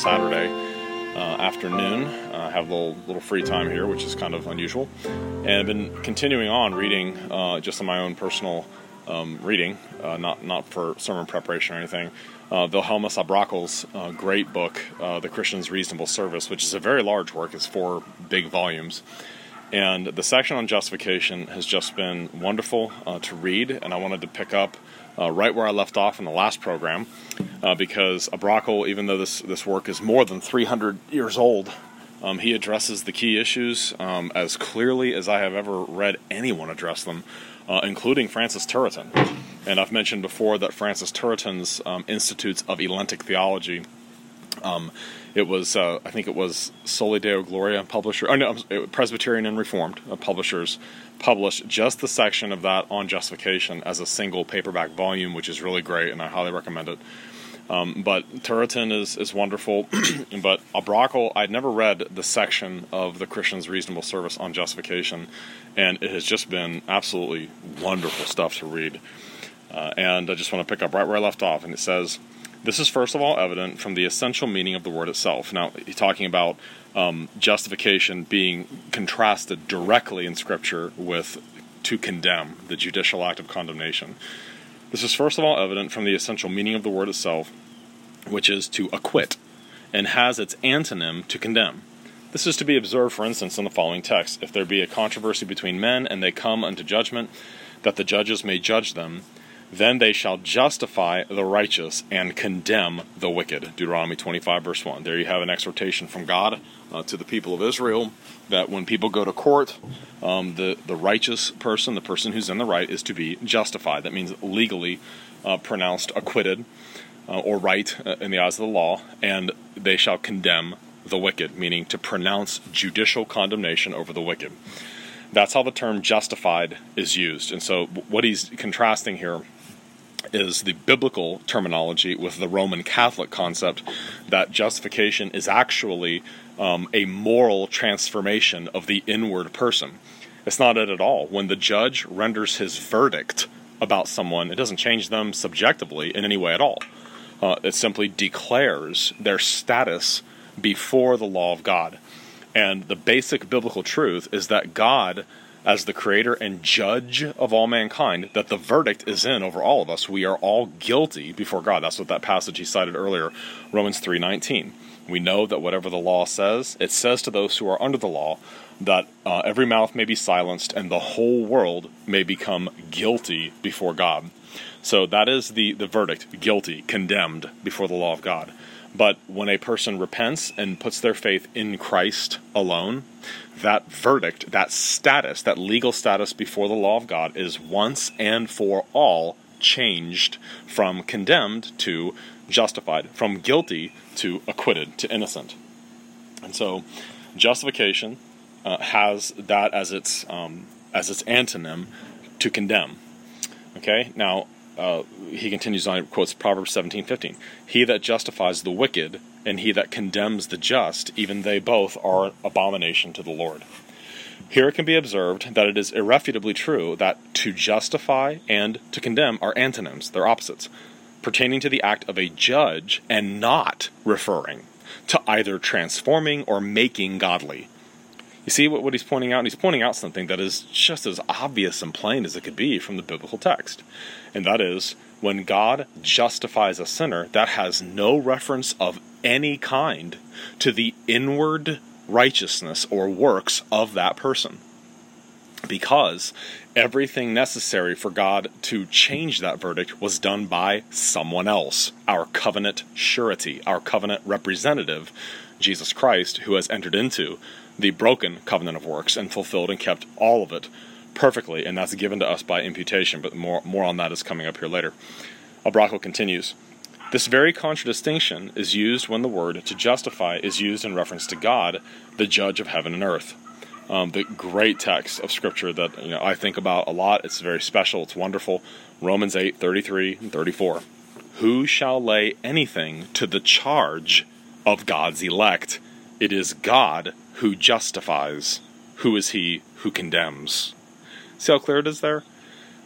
Saturday uh, afternoon. Uh, I have a little little free time here, which is kind of unusual, and I've been continuing on reading uh, just on my own personal um, reading, uh, not not for sermon preparation or anything. Uh, Wilhelmus à Brakel's uh, great book, The Christian's Reasonable Service, which is a very large work. It's four big volumes. And the section on justification has just been wonderful to read, and I wanted to pick up uh, right where I left off in the last program, uh, because à Brakel, even though this, this work is more than 300 years old, um, he addresses the key issues um, as clearly as I have ever read anyone address them, uh, including Francis Turretin. And I've mentioned before that Francis Turretin's um, Institutes of Elenctic Theology um, it was, uh, I think it was Soli Deo Gloria publisher, oh no, Presbyterian and Reformed uh, publishers published just the section of that on justification as a single paperback volume, which is really great, and I highly recommend it. Um, but Turretin is, is wonderful. but à Brakel, I'd never read the section of the Christian's Reasonable Service on justification, and it has just been absolutely wonderful stuff to read. Uh, and I just want to pick up right where I left off, and it says, this is first of all evident from the essential meaning of the word itself. Now, he's talking about um, justification being contrasted directly in Scripture with to condemn, the judicial act of condemnation. This is first of all evident from the essential meaning of the word itself, which is to acquit, and has its antonym to condemn. This is to be observed, for instance, in the following text If there be a controversy between men, and they come unto judgment, that the judges may judge them, then they shall justify the righteous and condemn the wicked. Deuteronomy 25, verse 1. There you have an exhortation from God uh, to the people of Israel that when people go to court, um, the, the righteous person, the person who's in the right, is to be justified. That means legally uh, pronounced acquitted uh, or right uh, in the eyes of the law, and they shall condemn the wicked, meaning to pronounce judicial condemnation over the wicked. That's how the term justified is used. And so, what he's contrasting here is the biblical terminology with the Roman Catholic concept that justification is actually um, a moral transformation of the inward person. It's not it at all. When the judge renders his verdict about someone, it doesn't change them subjectively in any way at all. Uh, it simply declares their status before the law of God. And the basic biblical truth is that God as the creator and judge of all mankind that the verdict is in over all of us. We are all guilty before god. That's what that passage he cited earlier romans 3.19 we know that whatever the law says it says to those who are under the law that uh, every mouth may be silenced and the whole world may become guilty before god. So that is the, the verdict guilty condemned before the law of god. But when a person repents and puts their faith in Christ alone, that verdict, that status, that legal status before the law of God is once and for all changed from condemned to justified, from guilty to acquitted, to innocent. And so, justification uh, has that as its um, as its antonym to condemn. Okay, now uh, he continues on, he quotes Proverbs 17 15. He that justifies the wicked and he that condemns the just, even they both are abomination to the Lord. Here it can be observed that it is irrefutably true that to justify and to condemn are antonyms, they're opposites, pertaining to the act of a judge and not referring to either transforming or making godly. You see what, what he's pointing out? And he's pointing out something that is just as obvious and plain as it could be from the biblical text. And that is when God justifies a sinner, that has no reference of any kind to the inward righteousness or works of that person. Because everything necessary for God to change that verdict was done by someone else, our covenant surety, our covenant representative, Jesus Christ, who has entered into the broken covenant of works and fulfilled and kept all of it perfectly, and that's given to us by imputation. But more, more on that is coming up here later. à Brakel continues. This very contradistinction is used when the word to justify is used in reference to God, the judge of heaven and earth. Um, the great text of scripture that you know I think about a lot. It's very special. It's wonderful. Romans 8, 33 and 34. Who shall lay anything to the charge of God's elect? It is God who justifies. Who is he who condemns? See how clear it is there?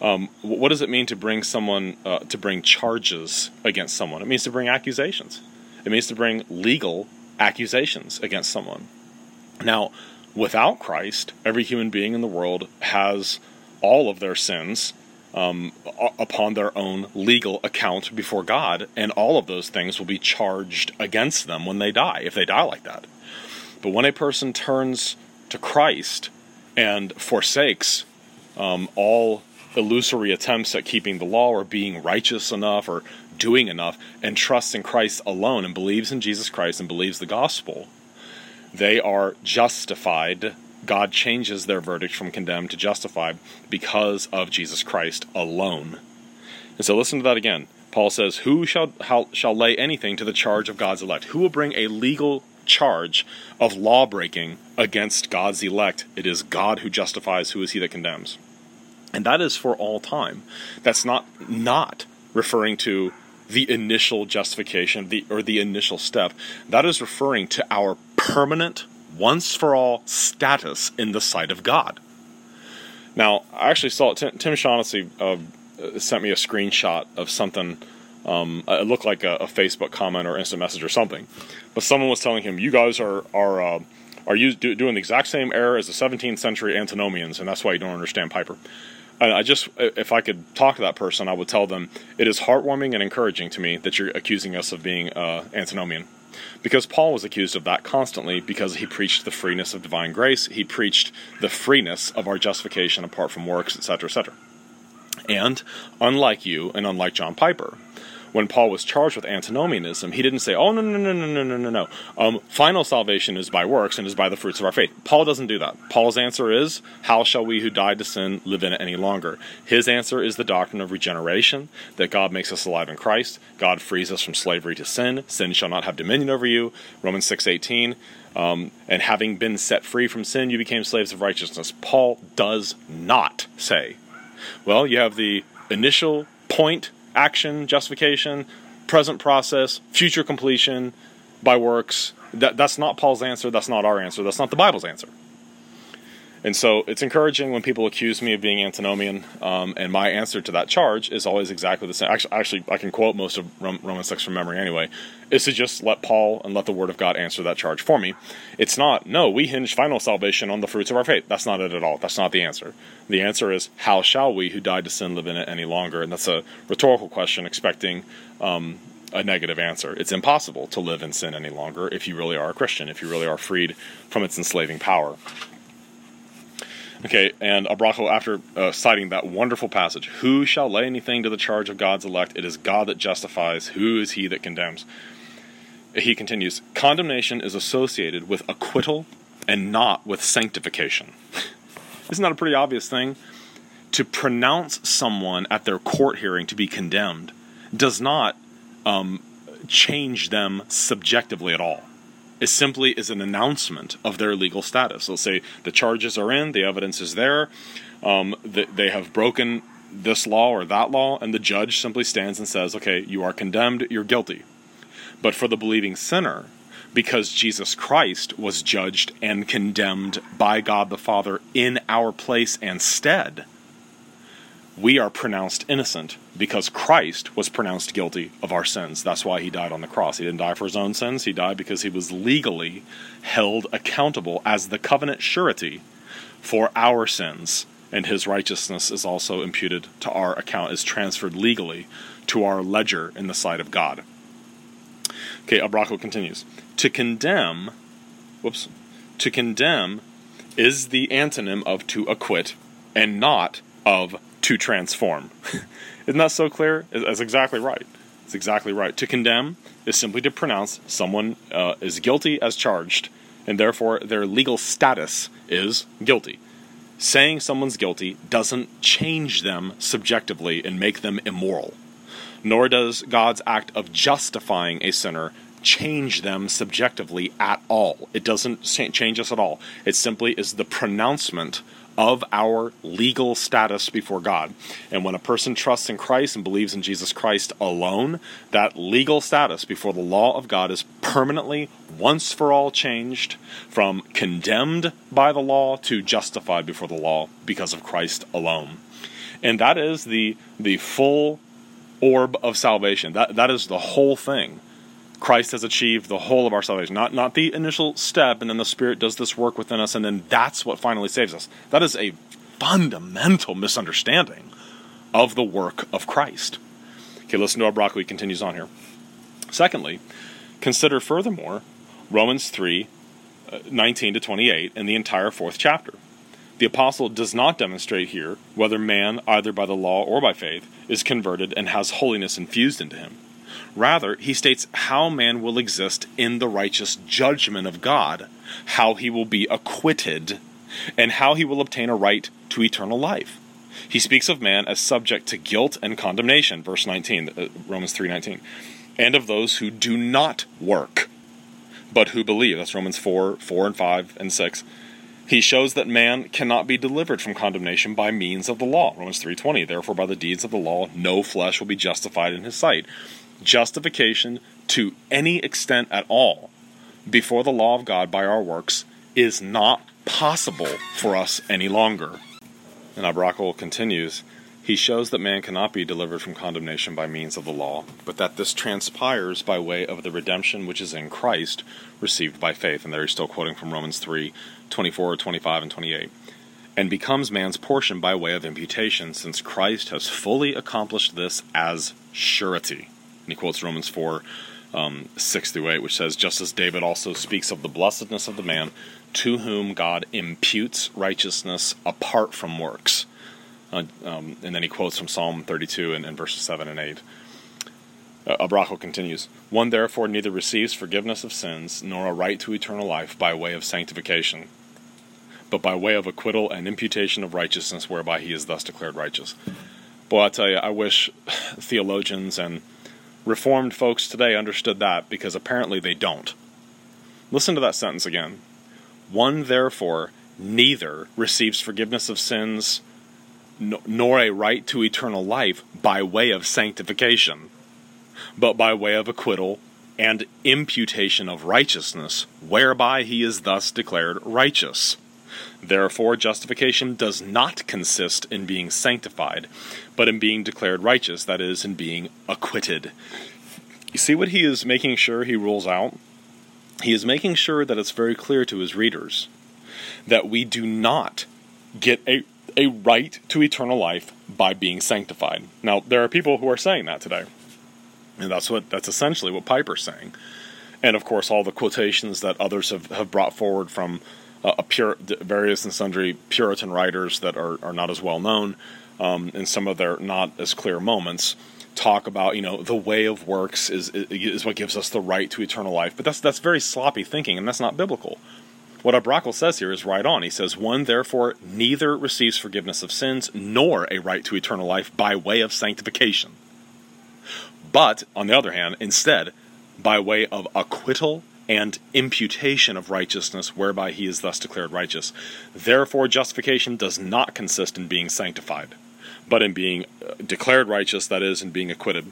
Um, what does it mean to bring someone, uh, to bring charges against someone? It means to bring accusations. It means to bring legal accusations against someone. Now, without Christ, every human being in the world has all of their sins um, upon their own legal account before God, and all of those things will be charged against them when they die, if they die like that. But when a person turns to Christ and forsakes um, all illusory attempts at keeping the law or being righteous enough or doing enough and trusts in Christ alone and believes in Jesus Christ and believes the gospel, they are justified. God changes their verdict from condemned to justified because of Jesus Christ alone. And so listen to that again. Paul says, Who shall, how, shall lay anything to the charge of God's elect? Who will bring a legal charge of law breaking against God's elect? It is God who justifies. Who is he that condemns? And that is for all time. That's not not referring to the initial justification the, or the initial step. That is referring to our permanent, once for all status in the sight of God. Now, I actually saw Tim, Tim Shaughnessy uh, sent me a screenshot of something. Um, it looked like a, a, Facebook comment or instant message or something, but someone was telling him, "You guys are are uh, are you do, doing the exact same error as the 17th century antinomians, and that's why you don't understand Piper." I just, if I could talk to that person, I would tell them it is heartwarming and encouraging to me that you're accusing us of being uh, antinomian. Because Paul was accused of that constantly because he preached the freeness of divine grace, he preached the freeness of our justification apart from works, etc., etc. And unlike you, and unlike John Piper, when Paul was charged with antinomianism, he didn't say, "Oh no no no no no no no no." Um, final salvation is by works and is by the fruits of our faith. Paul doesn't do that. Paul's answer is, "How shall we who died to sin live in it any longer?" His answer is the doctrine of regeneration, that God makes us alive in Christ. God frees us from slavery to sin. Sin shall not have dominion over you. Romans six eighteen. Um, and having been set free from sin, you became slaves of righteousness. Paul does not say, well, you have the initial point action, justification, present process, future completion by works. That, that's not Paul's answer. That's not our answer. That's not the Bible's answer. And so it's encouraging when people accuse me of being antinomian, um, and my answer to that charge is always exactly the same. Actually, actually I can quote most of Romans 6 from memory anyway, is to just let Paul and let the Word of God answer that charge for me. It's not, no, we hinge final salvation on the fruits of our faith. That's not it at all. That's not the answer. The answer is, how shall we who died to sin live in it any longer? And that's a rhetorical question expecting um, a negative answer. It's impossible to live in sin any longer if you really are a Christian, if you really are freed from its enslaving power. Okay, and à Brakel, after uh, citing that wonderful passage, who shall lay anything to the charge of God's elect? It is God that justifies. Who is he that condemns? He continues, condemnation is associated with acquittal and not with sanctification. Isn't that a pretty obvious thing? To pronounce someone at their court hearing to be condemned does not um, change them subjectively at all is simply is an announcement of their legal status. They'll say the charges are in, the evidence is there, um, they have broken this law or that law, and the judge simply stands and says, "Okay, you are condemned, you're guilty." But for the believing sinner, because Jesus Christ was judged and condemned by God the Father in our place and stead, we are pronounced innocent because Christ was pronounced guilty of our sins. That's why he died on the cross. He didn't die for his own sins, he died because he was legally held accountable as the covenant surety for our sins. And his righteousness is also imputed to our account, is transferred legally to our ledger in the sight of God. Okay, à Brakel continues. To condemn, whoops, to condemn is the antonym of to acquit and not of to transform. Isn't that so clear? That's exactly right. It's exactly right. To condemn is simply to pronounce someone uh, is guilty as charged, and therefore their legal status is guilty. Saying someone's guilty doesn't change them subjectively and make them immoral, nor does God's act of justifying a sinner change them subjectively at all. It doesn't change us at all. It simply is the pronouncement of our legal status before God. And when a person trusts in Christ and believes in Jesus Christ alone, that legal status before the law of God is permanently, once for all, changed from condemned by the law to justified before the law because of Christ alone. And that is the, the full orb of salvation. That, that is the whole thing. Christ has achieved the whole of our salvation. Not not the initial step, and then the Spirit does this work within us, and then that's what finally saves us. That is a fundamental misunderstanding of the work of Christ. Okay, listen to how Broccoli continues on here. Secondly, consider furthermore Romans 3 uh, 19 to 28 and the entire fourth chapter. The apostle does not demonstrate here whether man, either by the law or by faith, is converted and has holiness infused into him. Rather, he states how man will exist in the righteous judgment of God, how he will be acquitted, and how he will obtain a right to eternal life. He speaks of man as subject to guilt and condemnation, verse 19, uh, Romans 3:19, and of those who do not work, but who believe. That's Romans 4, 4 and 5 and 6. He shows that man cannot be delivered from condemnation by means of the law. Romans 3:20. Therefore by the deeds of the law no flesh will be justified in his sight. Justification to any extent at all before the law of God by our works is not possible for us any longer. And à Brakel continues, he shows that man cannot be delivered from condemnation by means of the law, but that this transpires by way of the redemption which is in Christ, received by faith. And there he's still quoting from Romans 3 24, 25, and 28. And becomes man's portion by way of imputation, since Christ has fully accomplished this as surety. And he quotes Romans 4 um, 6 through 8, which says, Just as David also speaks of the blessedness of the man to whom God imputes righteousness apart from works. Uh, um, and then he quotes from Psalm 32 and, and verses 7 and 8. Uh, continues One therefore neither receives forgiveness of sins nor a right to eternal life by way of sanctification, but by way of acquittal and imputation of righteousness, whereby he is thus declared righteous. Boy, I tell you, I wish theologians and Reformed folks today understood that because apparently they don't. Listen to that sentence again. One, therefore, neither receives forgiveness of sins nor a right to eternal life by way of sanctification, but by way of acquittal and imputation of righteousness, whereby he is thus declared righteous. Therefore, justification does not consist in being sanctified, but in being declared righteous, that is, in being acquitted. You see what he is making sure he rules out? He is making sure that it's very clear to his readers that we do not get a, a right to eternal life by being sanctified. Now, there are people who are saying that today. And that's what that's essentially what Piper's saying. And of course, all the quotations that others have, have brought forward from uh, pure, various and sundry Puritan writers that are, are not as well known um, in some of their not as clear moments talk about you know the way of works is is what gives us the right to eternal life but that's that's very sloppy thinking and that's not biblical what à Brakel says here is right on. He says, One therefore neither receives forgiveness of sins nor a right to eternal life by way of sanctification. But, on the other hand, instead, by way of acquittal and imputation of righteousness, whereby he is thus declared righteous. Therefore, justification does not consist in being sanctified, but in being uh, declared righteous, that is, in being acquitted.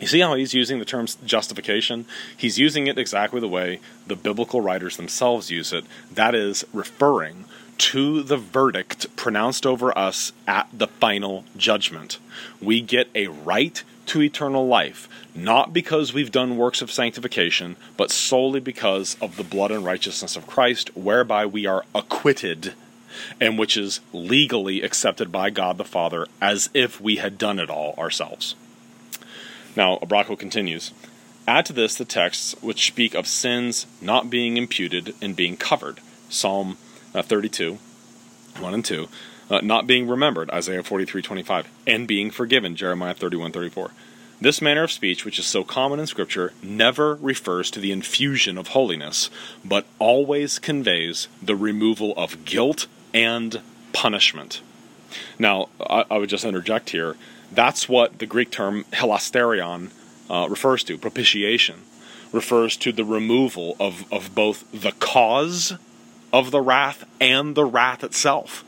You see how he's using the term justification? He's using it exactly the way the biblical writers themselves use it, that is, referring to the verdict pronounced over us at the final judgment. We get a right to eternal life, not because we've done works of sanctification, but solely because of the blood and righteousness of Christ, whereby we are acquitted, and which is legally accepted by God the Father as if we had done it all ourselves. Now, à Brakel continues Add to this the texts which speak of sins not being imputed and being covered. Psalm uh, 32, 1 and 2 uh, not being remembered, Isaiah 43:25, and being forgiven, Jeremiah 31:34. This manner of speech, which is so common in Scripture, never refers to the infusion of holiness, but always conveys the removal of guilt and punishment. Now, I, I would just interject here. That's what the Greek term hilasterion uh, refers to. Propitiation refers to the removal of, of both the cause of the wrath and the wrath itself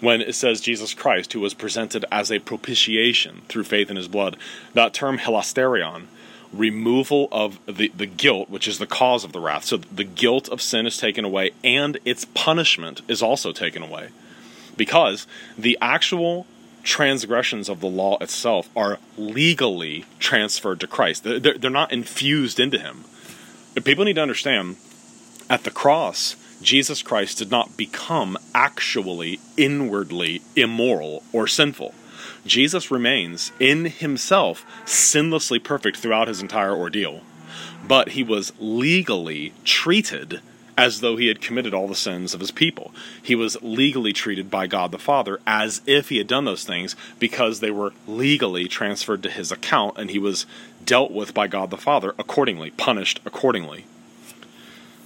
when it says Jesus Christ, who was presented as a propitiation through faith in his blood. That term hilasterion, removal of the, the guilt, which is the cause of the wrath. So the guilt of sin is taken away, and its punishment is also taken away. Because the actual transgressions of the law itself are legally transferred to Christ. They're, they're not infused into him. People need to understand at the cross, Jesus Christ did not become actually inwardly immoral or sinful. Jesus remains in himself sinlessly perfect throughout his entire ordeal, but he was legally treated as though he had committed all the sins of his people. He was legally treated by God the Father as if he had done those things because they were legally transferred to his account and he was dealt with by God the Father accordingly, punished accordingly.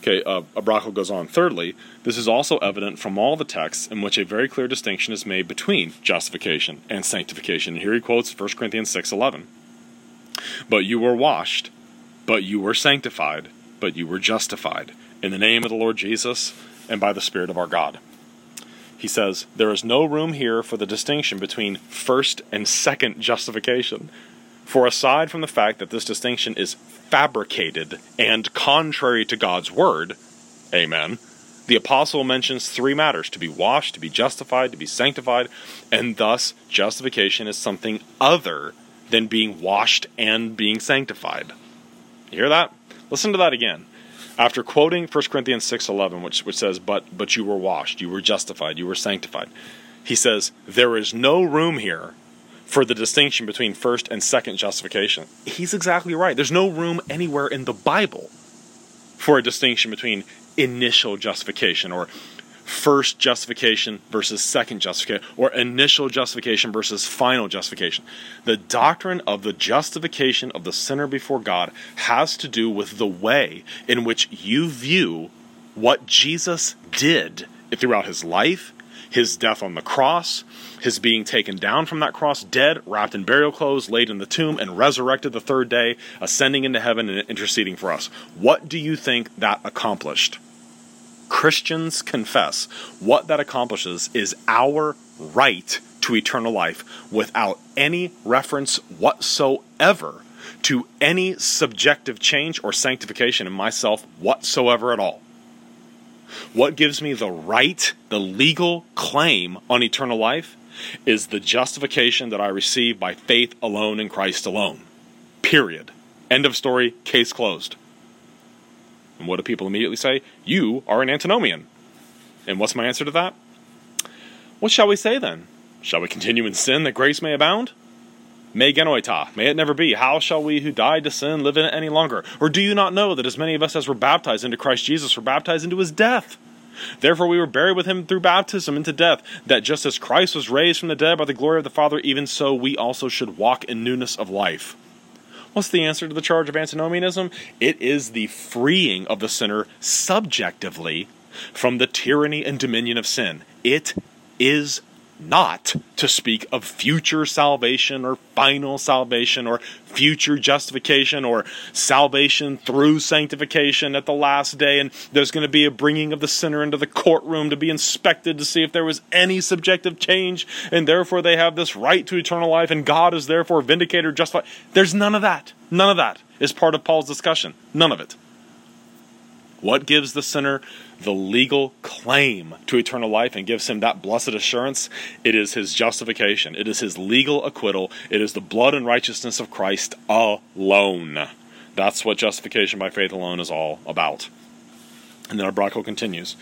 Okay, uh, à Brakel goes on. Thirdly, this is also evident from all the texts in which a very clear distinction is made between justification and sanctification. And here he quotes 1 Corinthians 6:11. But you were washed, but you were sanctified, but you were justified in the name of the Lord Jesus and by the Spirit of our God. He says, There is no room here for the distinction between first and second justification. For aside from the fact that this distinction is fabricated and contrary to God's word, amen, the apostle mentions three matters to be washed, to be justified, to be sanctified, and thus justification is something other than being washed and being sanctified. You hear that? Listen to that again. After quoting 1 Corinthians 6:11 which which says but but you were washed, you were justified, you were sanctified. He says there is no room here for the distinction between first and second justification. He's exactly right. There's no room anywhere in the Bible for a distinction between initial justification or first justification versus second justification or initial justification versus final justification. The doctrine of the justification of the sinner before God has to do with the way in which you view what Jesus did throughout his life, his death on the cross, his being taken down from that cross, dead, wrapped in burial clothes, laid in the tomb, and resurrected the third day, ascending into heaven and interceding for us. What do you think that accomplished? Christians confess what that accomplishes is our right to eternal life without any reference whatsoever to any subjective change or sanctification in myself whatsoever at all. What gives me the right, the legal claim on eternal life is the justification that I receive by faith alone in Christ alone. Period. End of story, case closed. And what do people immediately say? You are an antinomian. And what's my answer to that? What shall we say then? Shall we continue in sin that grace may abound? Me genoito, may it never be. How shall we who died to sin live in it any longer? Or do you not know that as many of us as were baptized into Christ Jesus were baptized into his death? Therefore we were buried with him through baptism into death, that just as Christ was raised from the dead by the glory of the Father, even so we also should walk in newness of life. What's the answer to the charge of antinomianism? It is the freeing of the sinner subjectively from the tyranny and dominion of sin. It is not to speak of future salvation or final salvation or future justification or salvation through sanctification at the last day and there's going to be a bringing of the sinner into the courtroom to be inspected to see if there was any subjective change and therefore they have this right to eternal life and God is therefore vindicated or justified. There's none of that. None of that is part of Paul's discussion. None of it. What gives the sinner the legal claim to eternal life and gives him that blessed assurance? It is his justification, it is his legal acquittal, it is the blood and righteousness of Christ alone. That's what justification by faith alone is all about. And then our à Brakel continues.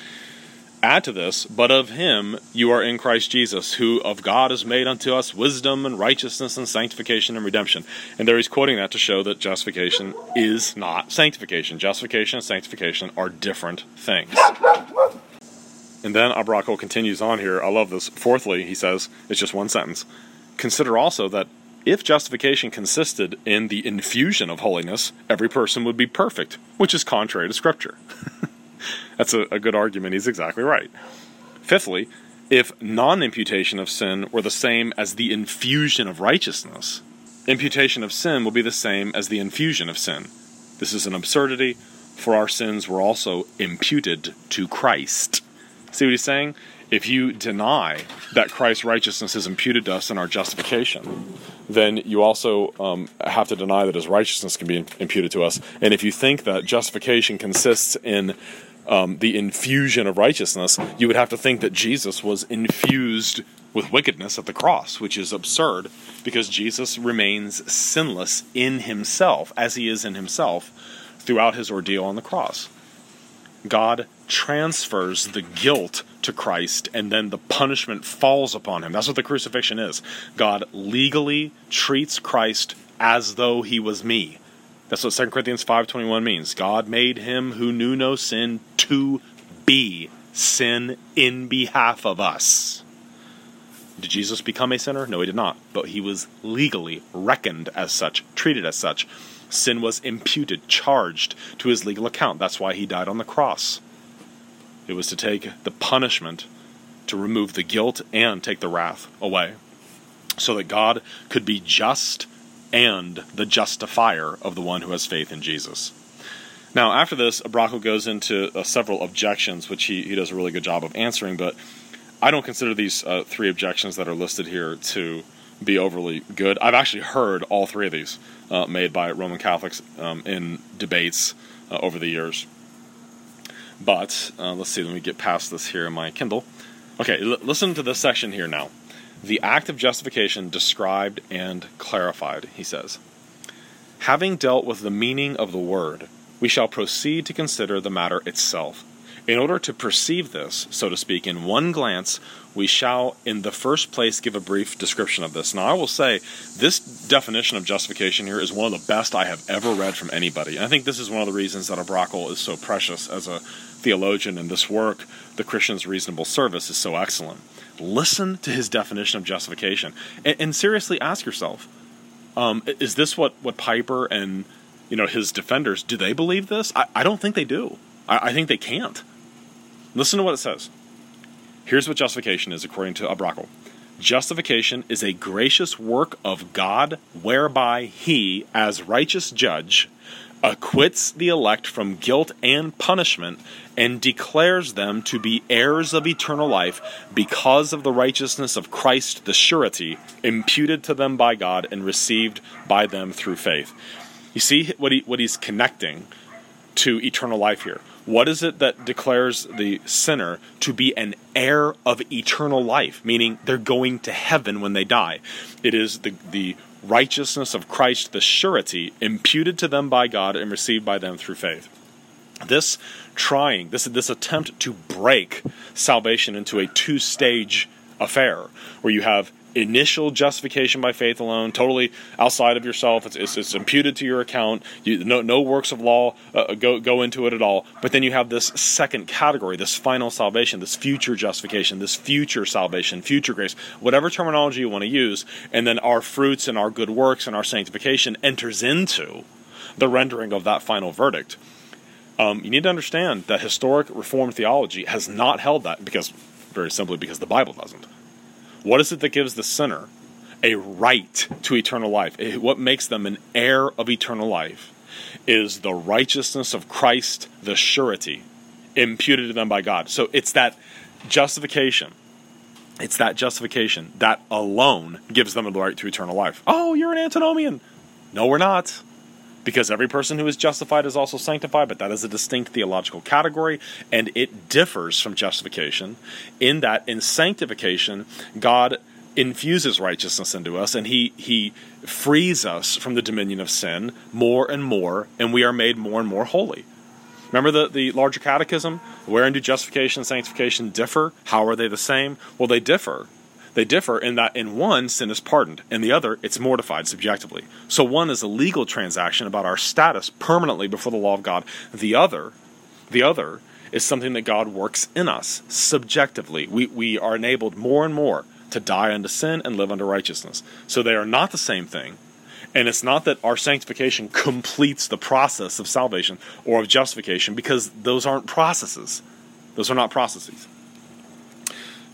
Add to this, but of him you are in Christ Jesus, who of God is made unto us wisdom and righteousness and sanctification and redemption. And there he's quoting that to show that justification is not sanctification. Justification and sanctification are different things. And then à Brakel continues on here. I love this. Fourthly, he says, it's just one sentence. Consider also that if justification consisted in the infusion of holiness, every person would be perfect, which is contrary to Scripture. That's a, a good argument. He's exactly right. Fifthly, if non imputation of sin were the same as the infusion of righteousness, imputation of sin will be the same as the infusion of sin. This is an absurdity, for our sins were also imputed to Christ. See what he's saying? If you deny that Christ's righteousness is imputed to us in our justification, then you also um, have to deny that his righteousness can be imputed to us. And if you think that justification consists in um, the infusion of righteousness, you would have to think that Jesus was infused with wickedness at the cross, which is absurd because Jesus remains sinless in himself, as he is in himself, throughout his ordeal on the cross. God transfers the guilt to Christ and then the punishment falls upon him. That's what the crucifixion is. God legally treats Christ as though he was me. That's what 2 Corinthians 5:21 means. God made him who knew no sin to be sin in behalf of us. Did Jesus become a sinner? No, he did not. But he was legally reckoned as such, treated as such. Sin was imputed, charged to his legal account. That's why he died on the cross. It was to take the punishment, to remove the guilt, and take the wrath away, so that God could be just and the justifier of the one who has faith in Jesus. Now, after this, à Brakel goes into uh, several objections, which he, he does a really good job of answering, but I don't consider these uh, three objections that are listed here to be overly good. I've actually heard all three of these uh, made by Roman Catholics um, in debates uh, over the years. But uh, let's see, let me get past this here in my Kindle. Okay, l- listen to this section here now. The act of justification described and clarified, he says. Having dealt with the meaning of the word, we shall proceed to consider the matter itself. In order to perceive this, so to speak, in one glance, we shall, in the first place, give a brief description of this. Now, I will say, this definition of justification here is one of the best I have ever read from anybody. And I think this is one of the reasons that à Brakel is so precious as a theologian, in this work, The Christian's Reasonable Service, is so excellent. Listen to his definition of justification, and, and seriously ask yourself: um, Is this what what Piper and you know his defenders do they believe this? I, I don't think they do. I, I think they can't. Listen to what it says. Here's what justification is, according to à Brakel. Justification is a gracious work of God whereby He, as righteous judge, acquits the elect from guilt and punishment and declares them to be heirs of eternal life because of the righteousness of Christ, the surety, imputed to them by God and received by them through faith. You see what, he, what he's connecting to eternal life here. What is it that declares the sinner to be an heir of eternal life, meaning they're going to heaven when they die? It is the, the righteousness of Christ, the surety, imputed to them by God and received by them through faith. This trying, this, this attempt to break salvation into a two stage affair, where you have initial justification by faith alone, totally outside of yourself. It's, it's, it's imputed to your account. You, no, no works of law uh, go, go into it at all. But then you have this second category, this final salvation, this future justification, this future salvation, future grace, whatever terminology you want to use. And then our fruits and our good works and our sanctification enters into the rendering of that final verdict. Um, you need to understand that historic Reformed theology has not held that because, very simply, because the Bible doesn't. What is it that gives the sinner a right to eternal life? Eh, what makes them an heir of eternal life is the righteousness of Christ, the surety imputed to them by God. So it's that justification. It's that justification that alone gives them the right to eternal life. Oh, you're an antinomian. No, we're not because every person who is justified is also sanctified, but that is a distinct theological category, and it differs from justification in that in sanctification, God infuses righteousness into us and he he frees us from the dominion of sin more and more and we are made more and more holy. Remember the, the larger catechism? Wherein do justification and sanctification differ? How are they the same? Well they differ they differ in that in one, sin is pardoned, in the other, it's mortified subjectively. So one is a legal transaction about our status permanently before the law of God. The other, the other is something that God works in us subjectively. We, we are enabled more and more to die unto sin and live unto righteousness. So they are not the same thing. And it's not that our sanctification completes the process of salvation or of justification because those aren't processes. Those are not processes.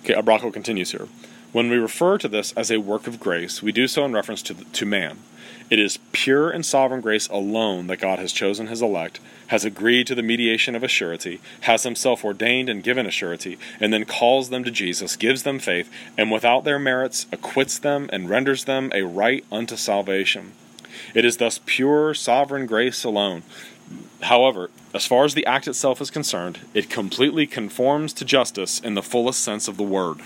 Okay, à Brakel continues here. When we refer to this as a work of grace, we do so in reference to, to man. It is pure and sovereign grace alone that God has chosen his elect, has agreed to the mediation of a surety, has himself ordained and given a surety, and then calls them to Jesus, gives them faith, and without their merits acquits them and renders them a right unto salvation. It is thus pure sovereign grace alone However, as far as the act itself is concerned, it completely conforms to justice in the fullest sense of the word.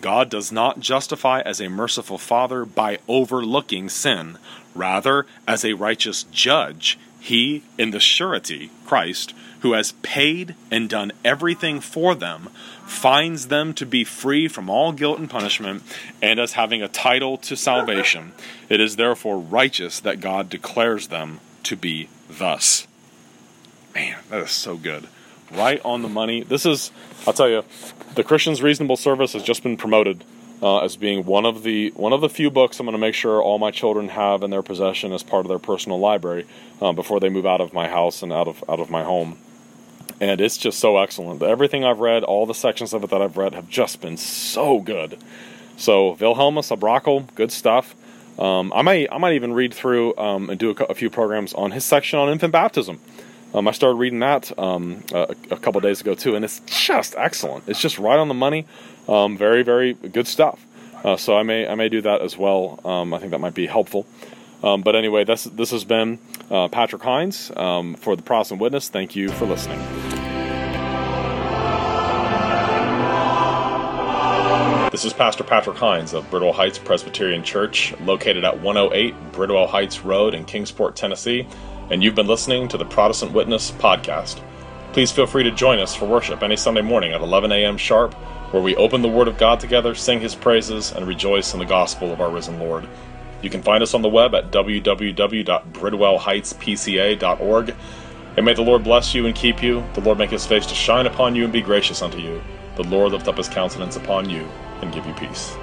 God does not justify as a merciful Father by overlooking sin. Rather, as a righteous judge, he, in the surety, Christ, who has paid and done everything for them, finds them to be free from all guilt and punishment, and as having a title to salvation. It is therefore righteous that God declares them to be thus. Man, that is so good. Right on the money. This is, I'll tell you, the Christian's Reasonable Service has just been promoted uh, as being one of the one of the few books I'm going to make sure all my children have in their possession as part of their personal library uh, before they move out of my house and out of out of my home. And it's just so excellent. Everything I've read, all the sections of it that I've read, have just been so good. So Wilhelmus à Brakel, good stuff. Um, I might I might even read through um, and do a, a, few programs on his section on infant baptism. Um, I started reading that um, a, a, couple days ago too, and it's just excellent. It's just right on the money. Um, very, very good stuff. Uh, so I may I may do that as well. Um, I think that might be helpful. Um, but anyway, this this has been uh, Patrick Hines um, for the Protestant Witness. Thank you for listening. This is Pastor Patrick Hines of Bridwell Heights Presbyterian Church, located at 108 Bridwell Heights Road in Kingsport, Tennessee, and you've been listening to the Protestant Witness podcast. Please feel free to join us for worship any Sunday morning at 11 a.m. sharp where we open the Word of God together, sing His praises, and rejoice in the gospel of our risen Lord. You can find us on the web at www.bridwellheightspca.org. And may the Lord bless you and keep you. The Lord make his face to shine upon you and be gracious unto you. The Lord lift up his countenance upon you and give you peace.